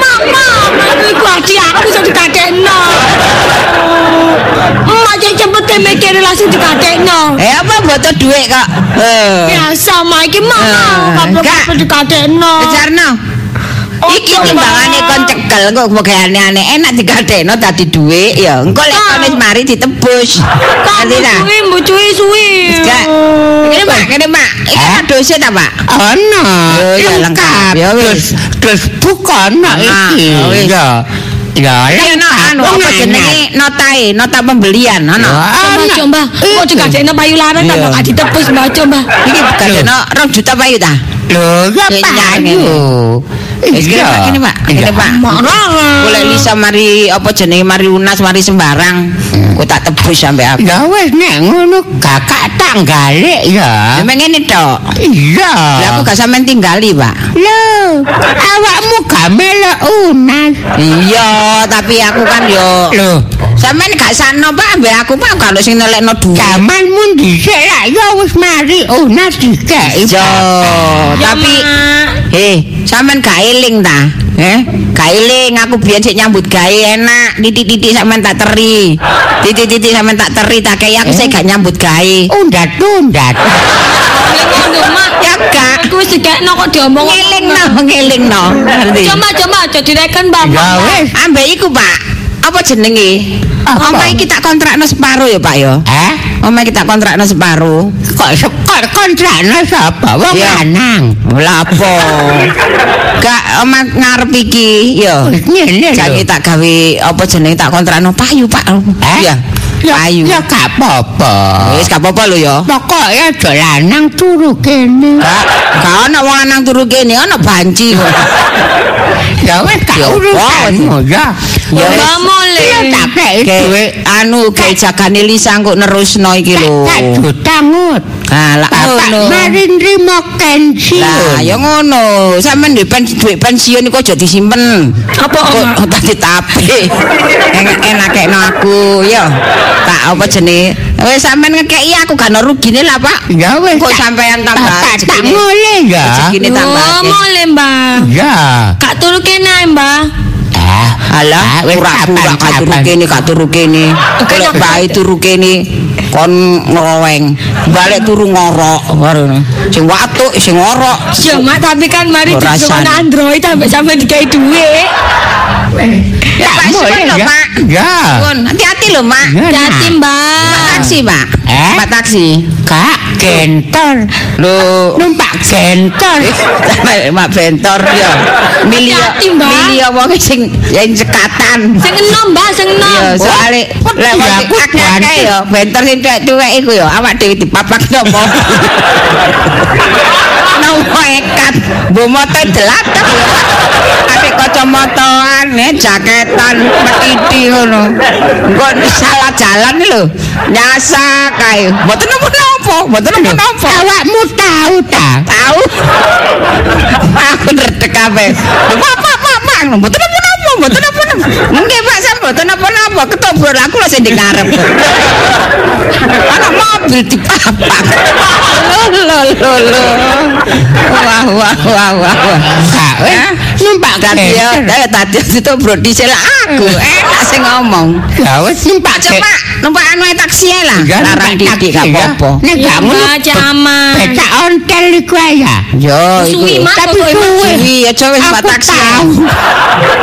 Mama, iku hadiah aku iso dikadekno. Emak cek cepet ke mikir langsung dikadekno. Eh apa butuh duit kok? Eh. Biasa, mak iki mama Eh, enggak. kabeh dikadekno. Jarno. Iki Ojo, timbangane kon cekel kok pegawaiane aneh enak digadekno dadi duit ya. Engko lek kon wis mari ditebus. Ngerti ta? Suwi, mbucuhi suwi. Gak. Kene Pak, kene Pak. Iki dosen ta, Pak? Ono. Oh, ya, lengkap. Ya, wis. Terus terus bukan Ah, iki. ya, wis. Ya. Ya, Iya, no, anu apa jenenge notae, nota pembelian, ono. Coba coba, kok payu larang Iya. tambah gak ditebus mbak coba. Iki gadekno 2 juta payu ta? Lho, ya Ya, payu. Wis kene Pak, kene Pak, kene Pak. Boleh Lisa mari apa jenenge mari unas mari sembarang. Ku tak tebus sampe aku. Ya wis nek ngono kakak tak galik ya. Memang ngene tok. Iya. Lah aku gak sampean tinggali, Pak. Lho, awakmu gak melok unas. Iya, tapi aku kan yo Lho, sampean gak sano Pak ambek aku Pak kalau sing nelekno duit. zamanmu dhisik lah ya wis mari unas dikeki. Yo, Ya, tapi Mak. eh sampean gak eling ta? Eh, gak eling aku biyen sik nyambut gawe enak, titik-titik sampean tak teri. Titik-titik sampean tak teri tak kaya aku sik gak nyambut gawe. Undat-undat. Mak. Ya gak. Aku wis dikekno kok diomong. Ngelingno, ngelingno. Ngerti? Coba coba aja direken mbak. Ya wis. Ambek iku, Pak. Apa jenenge? Apa? Omahe kita kontrakno separo ya, Pak ya. Eh? Omahe kita kontrakno separo. Kok sekor kontrakno sapa? Wong lanang. Lah apa? Gak omah ngarep iki ya. Wis ngene lho. Tak gawe apa jenenge tak kontrakno payu, Pak. Eh? Ya, Payu. ya gak apa-apa. Wis gak apa-apa lho ya. Pokoknya aja lanang turu kene. Gak gak ana wong lanang turu kene, ana banci kok. *laughs* Ya wis gak Ya, urusanmu ya. Ya tak kei Kayak duit. anu kayak jagane Lisa kok nerusno iki lho. Tak juta ngut. Ah, lah Bapak ngono. mari nrimo pensiun. Lah, ya ngono. Sampeyan duwe pen duit pensiun iku aja disimpen. Apa? Kok tak ditape. Enak-enakno aku, ya. Tak apa jenenge? Wis sampean ngekeki aku gak ono rugine lah, Pak. Ya wis. Kok sampean tambah tak- rezekine? ya. Rezekine tambah. Oh, boleh mbak. Ya. Kak turu kene mbak. Ah, Alah, pura-pura kapan, gak turu kene, gak turu kene. Kalau bae turu kene kon ngeloweng. Balik turu ngorok. Baru. Sing watuk, sing ngorok. Ya mak tapi kan mari rasane? Android sampai sampai dikai duit. Ya, Pak, suwun boleh lho, ya. Pak. Ya. Pun, hati-hati lho, Mak. Ya, Hati nah. Pak mbak. taksi, Pak. Eh? Pak taksi. Kak gentor. Lho, Numpak gentor. *laughs* Mak bentor ya. Milih Hati-hati, Mbak. milih wong sing yang cekatan. Sing enom mbak, sing enom. Iya, soalnya lek wong ya, sing aku akeh bantu. ya, bentor sing tuwek-tuwek iku ya awak dhewe dipapak nopo. *laughs* Nopo ekat, delatep ya. Ate kacamataan, eh jaketan, metiti ngono. Engko salah jalan lho, nyasa kae. Mboten napa-napa, mboten napa-napa. Awakmu tahu ta? Tahu. Aku ndredeg kabeh. Pak, Pak, Pak. Mboten napa-napa, mboten napa-napa. Nggih, Pak, saya mboten napa-napa. Ketobor aku lho sing ngarep. Ana mobil dipapak. Lho lho lho. Wah wah wah wah. wah. Eh, numpak tadi ya, eh, tadi itu bro diesel aku. Enak sing ngomong. Ya wis numpak Coba numpak anu taksi ae lah. Larang titik gak apa-apa. Nek kamu baca aman. becak ontel iku ae ya. Yo, Suwi Tapi kok. Suwi aja wis numpak taksi.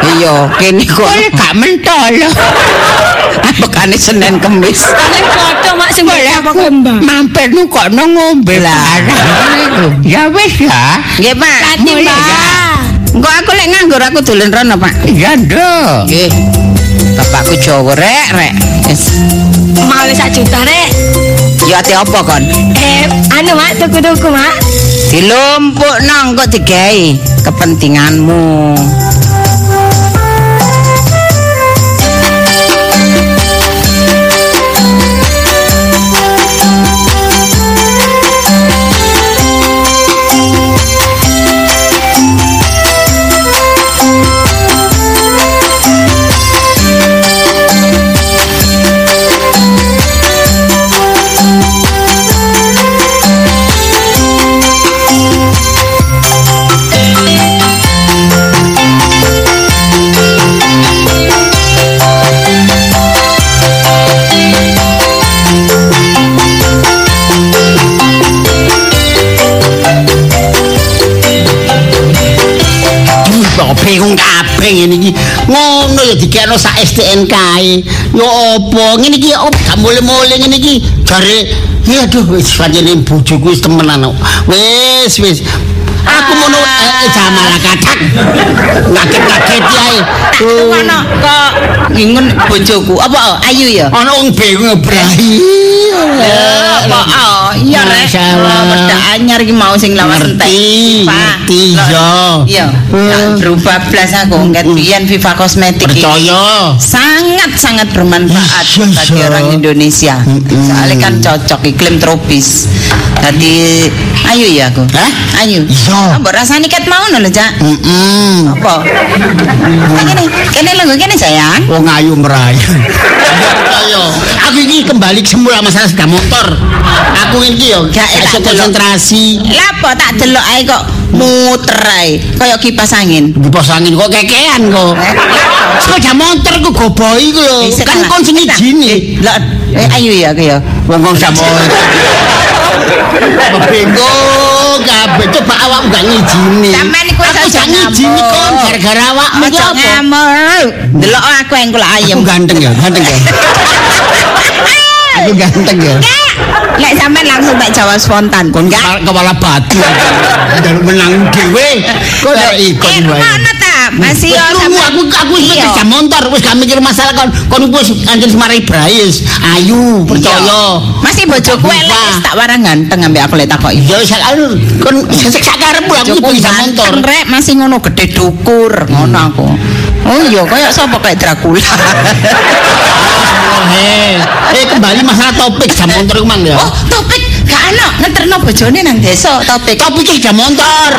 Iya, kene kok. Boleh gak mentol. *laughs* Bekane Senin Kemis. Nek foto mak sing Boleh apa mampir nu kono ngombe Lah. Ya wis ya. Nggih, Pak. Mulai, Mbak. Engko aku lek nganggur aku dolen rono, Pak. Ya nduk. Nggih. Bapakku Jawa rek, rek. Wis. Mau sak juta rek. Ya ati apa kon? Eh, anu mak tuku-tuku mak. Dilumpukno engko digawe kepentinganmu. Dikekno sak STNK e. Ya apa ngene iki opo gak mule-mule ngene iki. Jare ya aduh wis pancene bojoku wis temenan. kok. Wis wis. Aku mono eh, eh, jamalah kadang. Ngaget-ngaget ae. Aku ono kok ngingun bojoku. Apa ayu ya? Ana wong bingung brahi. Apa oh iya rek. Wedak anyar iki mau sing lawas entek. Ngerti, ngerti, Loh, iya. Iya. Hmm. Berubah blas aku nget biyen Viva Kosmetik. Percaya. sangat sangat bermanfaat Iya, bagi iya. orang Indonesia. Soalnya kan cocok iklim tropis. Tadi ayo ya aku. Hah? Ayo. Iya. Mbok rasane ket mau lho, Cak. Heeh. Apa? Kene, kene lho, kene sayang. Wong ayu merayu. Ayo, aku iki kembali ke semula masalah sepeda motor. Aku iki yo Gak iso konsentrasi. Lapo tak delok ae kok muter ae kaya kipas angin. Kipas angin kok kekean kok. Sepeda motor ku goboi ku lho. Kan kon sing setelah. izini. Eh, lah, eh, ayo ya aku ya. Wong wong sak *laughs* Bingung kabeh coba awak gak ngijini. Iku aku gak ngijini kon gara-gara awakmu Aja apa? ngamuk. Delok aku yang kula ayem. Aku ganteng ya, ganteng ya. aku ganteng ya. Lek sampean langsung tak jawab spontan. Kon Enggak. kepala, batu. Menang dhewe. Kok Eh, ikon wae. Masih Wis yo krungu, aku aku wis sepeda motor wis gak mikir masalah kon kon wis anjen semari Brais. Ayu, percaya. Masih elek Buka. wis tak warang ganteng ambek aku lek takoki. Ya wis anu kon sesek sakarepmu aku sepeda motor. ganteng rek masih ngono gede dukur ngono aku. Oh iya kayak sapa kayak Dracula. *laughs* Eh kembali masalah topik jam motor ku mang ya. oh, topik ana ngeterno bojone nang desa topik. Topik jam motor.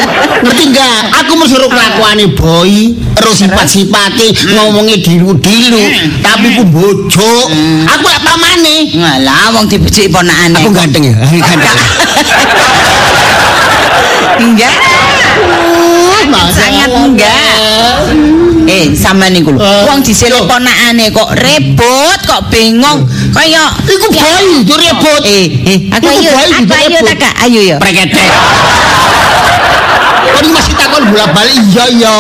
Ngerti enggak? Aku mesti ro kelakuane boy, ro sifat-sifate ngomongi dilu-dilu, tapi ku bojo. Aku lak pamane. Ngalah wong dibujuki ponakane. Aku ganteng ya, *laughs* ganteng. enggak. Sangat enggak. Eh, sama niku lho. Eh, Wong diselek yo. ponakane kok rebut, kok bingung. Kaya Iku boy, yo rebut. Eh, eh, aku ayo, aku ayo tak ayo ya. Preketek. Kau ini masih takon bola-balik iya iya.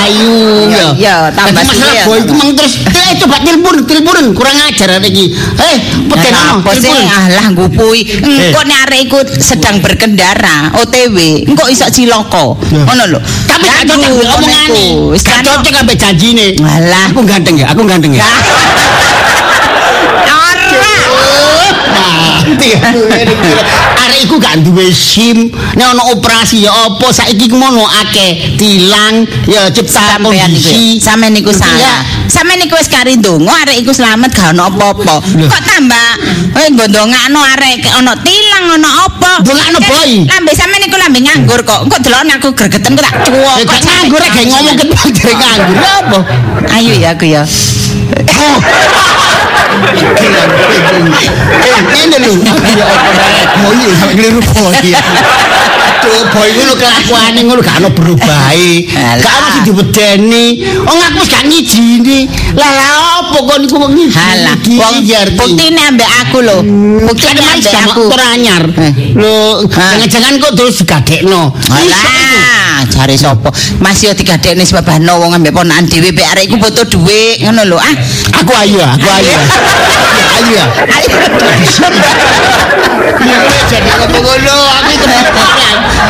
Ayu Iya, iya, tambah sih, masalah boy itu mang? Terus eh coba telepon telepon kurang ajar ada iki eh peten apa sih? telepon. Alah ngupui. Eh. engko nek arek iku sedang berkendara OTW engko iso cilaka ngono lho. Tapi gak cocok omongane iku. Wis gak cocok ambek janjine. Alah. aku ganteng ya aku ganteng ya *laughs* Ora. Nah. ngerti aku ngene iki. Arek iku gak duwe SIM. Nek ana operasi ya apa saiki ku mono akeh tilang ya cipta kondisi. ya. sampean niku salah ya? sampean niku wis kari ndonga arek iku slamet gak ono apa-apa kok tambah kowe gondongakno arek ono tilang ono apa Ndongakno, boy. lambe sampean niku lambe nganggur kok kok delok aku gregeten kok tak cuwok Ya gak nganggur gak ngomong ketemu jare nganggur. Apa? ayo ya aku ya Oh. Ngene lho. Boy sampe keliru boy. Tuh boy ngono kelakuane ngono gak ono berubahe. Alah. Gak ono sing diwedeni. Wong aku wis gak ngijini. Lah lah opo kon iku wong ngijini? Halah, Iki wong iki arti. buktine ambek aku lho. Buktine ambek sama aku. motor anyar. Eh. Lho, jangan-jangan kok terus digadekno. Alah, jare sapa? Mas yo digadekne sebabano wong ambek ponakan dhewe mek arek iku butuh dhuwit ngono lho. Ah, Aku ayo, aku ayo. Ayo. ya. Jadi ngono? Aku.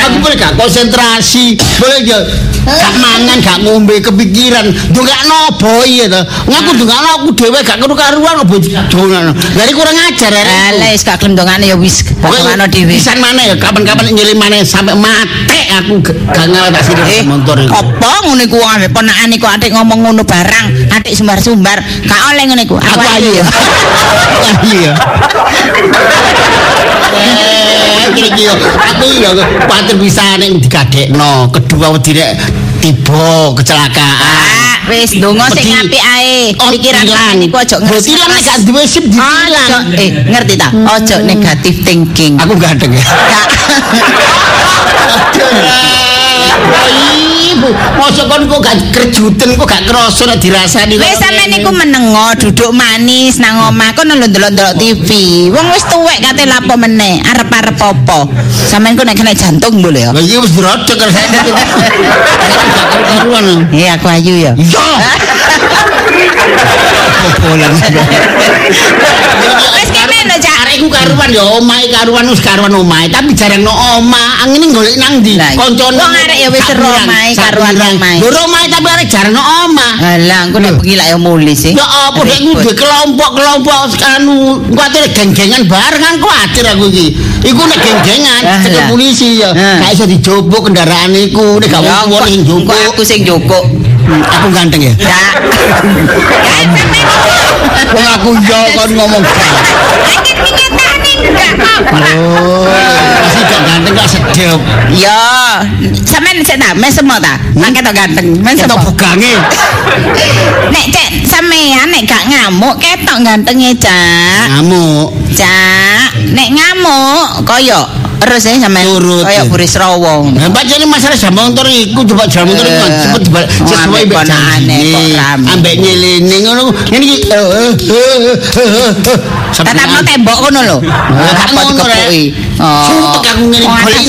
Aku boleh gak konsentrasi. Boleh gak gak mangan, gak ngombe kepikiran. Ndongakno boy ya to. Ngaku ndongakno aku dhewe gak karo karuan opo dongakno. Dari kurang ajar ya. Alah, wis gak gelem dongane ya wis pokoknya dhewe. Pisan mana ya kapan-kapan nyelim mana sampai mati aku gak ngalah tak sini Eh, motor itu. apa ngono iku wong ambek ponakan iku atik ngomong ngono barang, atik sumbar-sumbar, gak oleh ngono iku. Aku ayu ya. Aku ayu ya. *laughs* Eh, iki yo aku yo kuwatir bisa ning digadekno. Kedua wedine tiba kecelakaan. Ah, wis ndonga sing apik ae. Oh, Pikiran tilang. niku aja Lho, tilang nek gak duwe sip Ojo, ditilang. eh ngerti ta? Ojo negatif thinking. Aku ganteng ya. *laughs* Ibu, mosok kon kok gak kerjuten kok gak kerasa nek dirasani. Wis sampean niku menengo duduk manis nang omah kono lho ndelok-ndelok TV. Wong wis tuwek kate lapo meneh, arep-arep apa? Sampean ku nek kena jantung boleh ya. Lah iki wis. *laughs* Gak karuan. Iya aku ayu ya. Iya. *laughs* Popolan. Wis kene lho Cak. Arek iku karuan ya omahe karuan wis karuan omahe tapi jarang no omah. Angene golek nang ndi? Lah, Koncone. wong arek ya wis seru omahe, karuan omahe. Lho omahe tapi arek jarang no omah. Alah, engko nek bengi lak ya muli sih. Ya apa nek di kelompok-kelompok anu kuwatir geng-gengan bareng kan kuwatir aku iki. Iku nek geng-gengan cek lah. polisi ya. Gak iso dijobok kendaraan iku nek gak wong sing engko jobok. aku sing jokok. Aku ganteng ya. Sampean. Wong aku yo kon ngomong gak. Angin mingatane enggak apa. Oh, masih gak ganteng gak sedep. Ya, sampean sik ta, mes semua ta? Nek ketok ganteng, Kita semua. bukange. Nek cek sampean nek gak ngamuk ketok gantenge, Cak. Ngamuk. Cak, nek ngamuk koyo terus ya sampean Turut, ya. buris rawong. Nah, bacane masalah jam motor iku coba jam motor iku Eh, cepet dibal- oh, sesuai ponakane kok rame. Ambek nyelene ngono. Ngene iki. eh, eh, eh, eh, eh, eh. Tatapno nang- tembok ngono lho. Dikepuki? Rek. Sumpek aku ngene golek atas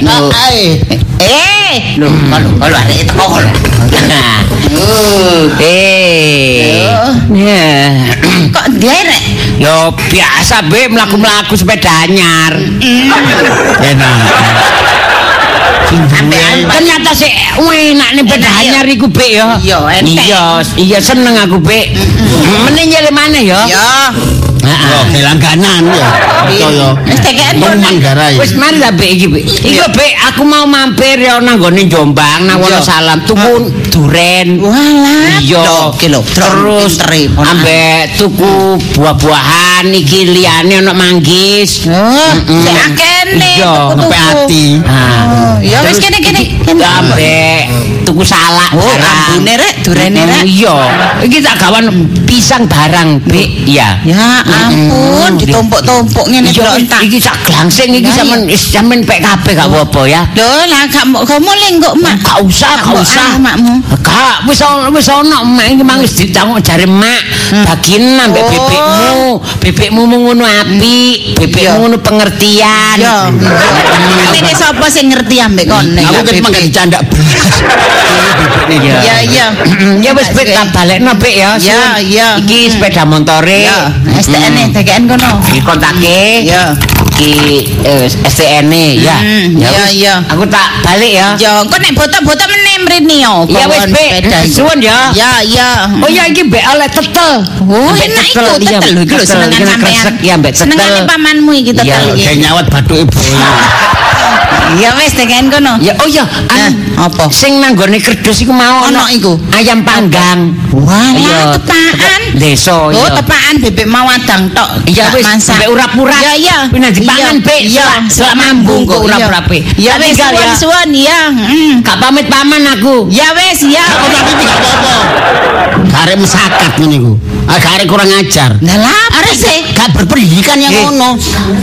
nang kok ae. Eh, lho, kalau kalau arek teko lho. Uh, eh. Ya. Kok derek? Yo biasa be mlaku-mlaku sepeda anyar. *laughs* Enak. Ternyata sih enak nih sepeda anyar iku be yo. Iya. Iya, iya seneng aku be. Mending nyele mana yo? Ya. Yo, kelangganan ya. Wis Manggarai. Wis mari lah iki. Iku be aku mau mampir yo nang gone Jombang nang. Wonosalam tuku duren. Walah. Iya. Iki lho, Terus ponakan. ambek tuku buah-buahan iki liyane ono manggis. Mm-mm. sik akene. Iya, hati. Ah. Oh, ya wis Terus kene kene. iki kene. Ambek tuku salak. Oh, barang. ambune rek, durene rek. Iya. Iki tak gawan pisang barang, Be. Iya. Ya ampun, ditumpuk-tumpuk ngene Iya, delok entak. iki sak glangsing iki sampean is sampean pek kabeh gak apa-apa ya. Lho, lah gak gak mulih kok, Mak. Gak usah, Gak usah. anu, makmu. Gak, wis wis ono mak iki mang wis ditanggung jare mak. Bagian ambek Oh. bebekmu. Bebekmu mau ngono apik, bebekmu Iya. ngono pengertian. Yo. Nek sapa sing ngerti ambek kon nek Aku kan. Ini bebek Iya. Ya ya. Ya wis pek tak balekno pek ya. Ya, Sun. ya. Iki sepeda motore. Ya, STN e DKN kono. Dikontake. Ya. Iki eh, ya. Hmm, ya, wis. ya. Aku tak balik ya. Ya, engko nek boto-boto meneh mrene yo. Ya wis iki. Suwun ya. Ya, ya. Oh ya iki mbek oleh tetel. Oh, enak iku iya, tetel lho iki lho senengan sampean. Ya mbek tetel. Senengane pamanmu iki tetel Iya, iki. Saya nyawat bathuke boy. *laughs* Ya wis DKN kono. Ya oh ya, anu, apa? Sing nanggone kerdus iku mau Ono iku? Ayam panggang. Iya, tepaan. Desa Oh, iya. tepaan bebek mawadang tok. Iya Gak wis sampai urap-urap. Ya iya. Nang dipangan Bek. Iya, Selak mambung kok iya. urap-urape. Ya wis ya. suwon-suwon ya. Hmm. Gak pamit paman aku. Ya wis ya. Gak apa-apa. Garek mesakat ngene iku. Garek kurang ajar. Lah lah, arek sih. Gak berpendidikan yang Eh. ngono.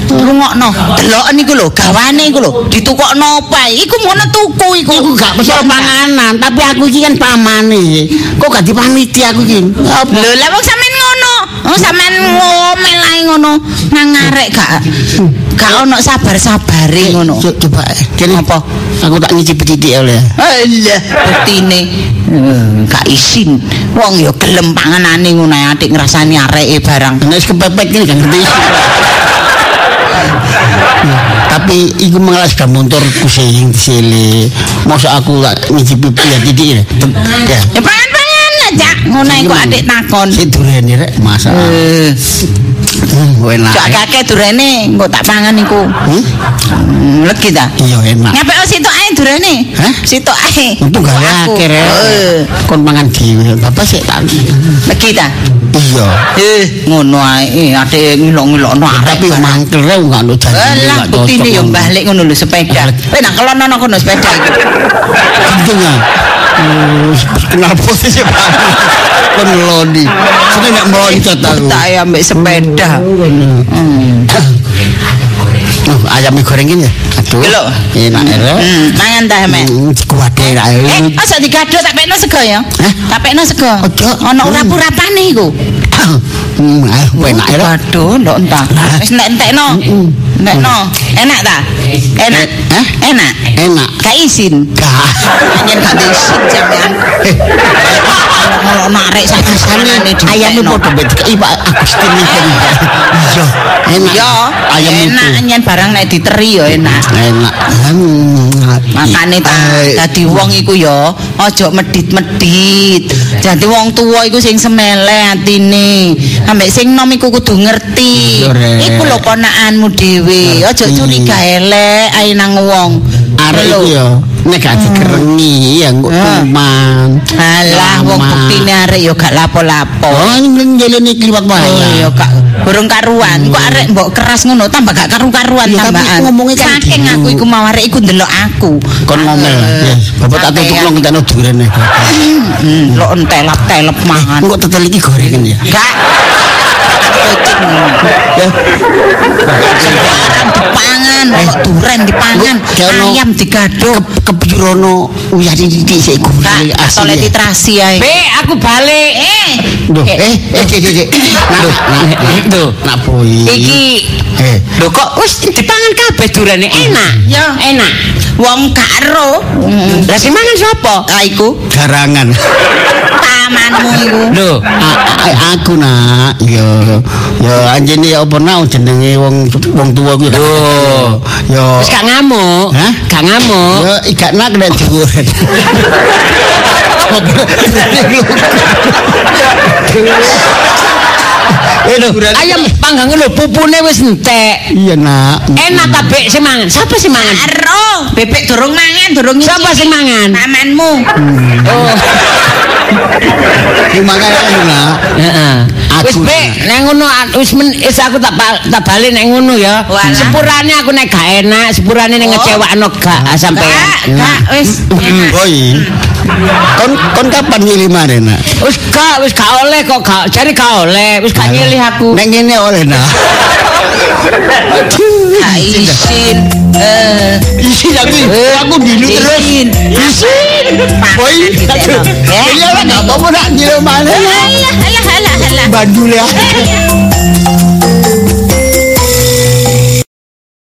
Rungokno. Deloken iku lho, gawane iku lho. Ditukokno apa? Iku ngono tuku iku. Iku gak mesal panganan, tapi aku iki kan pamane. Kok gak dipaniti aku iki? Lho, lah wong sampean ngono. Oh, sampean ngomel ae ngono. Nang arek gak gak ono sabar-sabare ngono. Co- Coba kene apa? Aku tak nyicipi titik oleh. Alah, buktine eh, gak isin. Wong ya gelem panganane ngono ae atik ngrasani areke barang. Nek kepepet ini gak ngerti. Ya, tapi iku mengalas gak motor kusing sile. Masa aku tak nyicipi ya titik ya. Ya. Ya aja. Ngono kok adik takon. Si durene rek masa. Eh, Hmm, enak. cok kakek durene engko tak pangan iku. Hmm? Hmm, Legi ta? Iya enak. Ngapa situ ae durene? Hah? Situ ae. Untung gak Aku. akeh rek. Eh, Kon mangan dhewe. Bapak sik tak. Legi ta? Iya. Eh, ngono ae. Eh, adik ngilok-ngilokno arek. Tapi mangkel rek gak ono janji. Alah, buktine yo balik ngono lho sepeda. Eh, nak kelono kono sepeda iki. Gendeng Oh, kenal posisi Pak. Kon lodi. Seneng nek moncat aku. Tak ya ambek sepeda. Oh, ayam goreng ini. Aduh. Lho. Enak ya. Hmm, mangan ta men. Hmm, dikuwate ra. Eh, masa digado tak pekno sego ya? Tak pekno sego. Ojo. Ono urap-urapane iku. Hmm, ayo enak ya. Waduh, ndok entah. Wis nek entekno. Entekno. Enak ta? Enak. Hah? Enak. Enak. Gak izin. Gak. Anjen gak izin sampean. Kalau narik sakasane di Ayamnya podo bet Iba Agustin iki. Iya. Enak. Yo, Ayam enak nyen barang nek diteri yo enak. Enak. Makane ta Eh, dadi wong iku ya aja medit-medit. Dadi wong tuwa iku sing semele atine. Ambek sing nom iku kudu ngerti. Iku lho ponakanmu dhewe. Aja Ngerti. curiga elek ae nang wong. Arek iki ya nek gak dikerengi ya kok Ah. kuman. Alah wong buktine arek ya gak lapo-lapo. Oh, ini ngelene kliwat Oh wae. ya gak burung karuan. Kok arek mbok keras ngono tambah gak karu-karuan Iya, tapi tambahan. ngomongnya kan Saking aku iku mau arek iku ndelok aku. Kon ngomel. Eh, Ya, Bapak tak tutup lo ngeteno durene. Hmm, lo entelap-telep mangan. Kok tetel iki gorengan ya? Gak. Kucing. Ya. Ayam digado. Kepirono uyah titik sik tole asli. titrasi ae. Be, aku balik. Eh, Duh, eh, eh, cek, cek, cek. Nak, nak, Tuh. nak boy. Iki Eh, lho kok wis dipangan kabeh durane enak. Ya. enak. Wong karo. Lah sing mangan sapa? Ah iku garangan. tamanmu iku. Lho, aku nak, yo, yo anjene ya apa nak jenenge wong wong tua kuwi. Loh. Yo. wis gak ngamuk. Hah? Gak ngamuk. Yo ikat nak kena dhuwur. Lho, Ayam panggang lho pupune wis entek. iya nak. Enak ta Bek sing mangan? Siapa sing mangan? Karo, bebek durung mangan, durung nyicip. Siapa sing mangan? Tamanmu. Oh, Sing makan aku nak. heeh. Wis Bek, nek ngono wis men wis aku tak tak balik nek ngono ya. Sepurane aku nek gak enak, sepurane nek Oh. ngecewakno gak sampean. Gak, gak, wis. enak. Oi. Kon kon kapan nyilih mare nak? Wis gak, wis gak oleh kok gak jare gak oleh, wis gak nyilih aku. Nek ngene oleh nak. Isin. Eh, Isi aku, aku dulu terus. isin. Isin. Boy. Ya. Iya lah, gak apa-apa nak nyilih mare. Alah, alah, alah, alah. Bandul ya.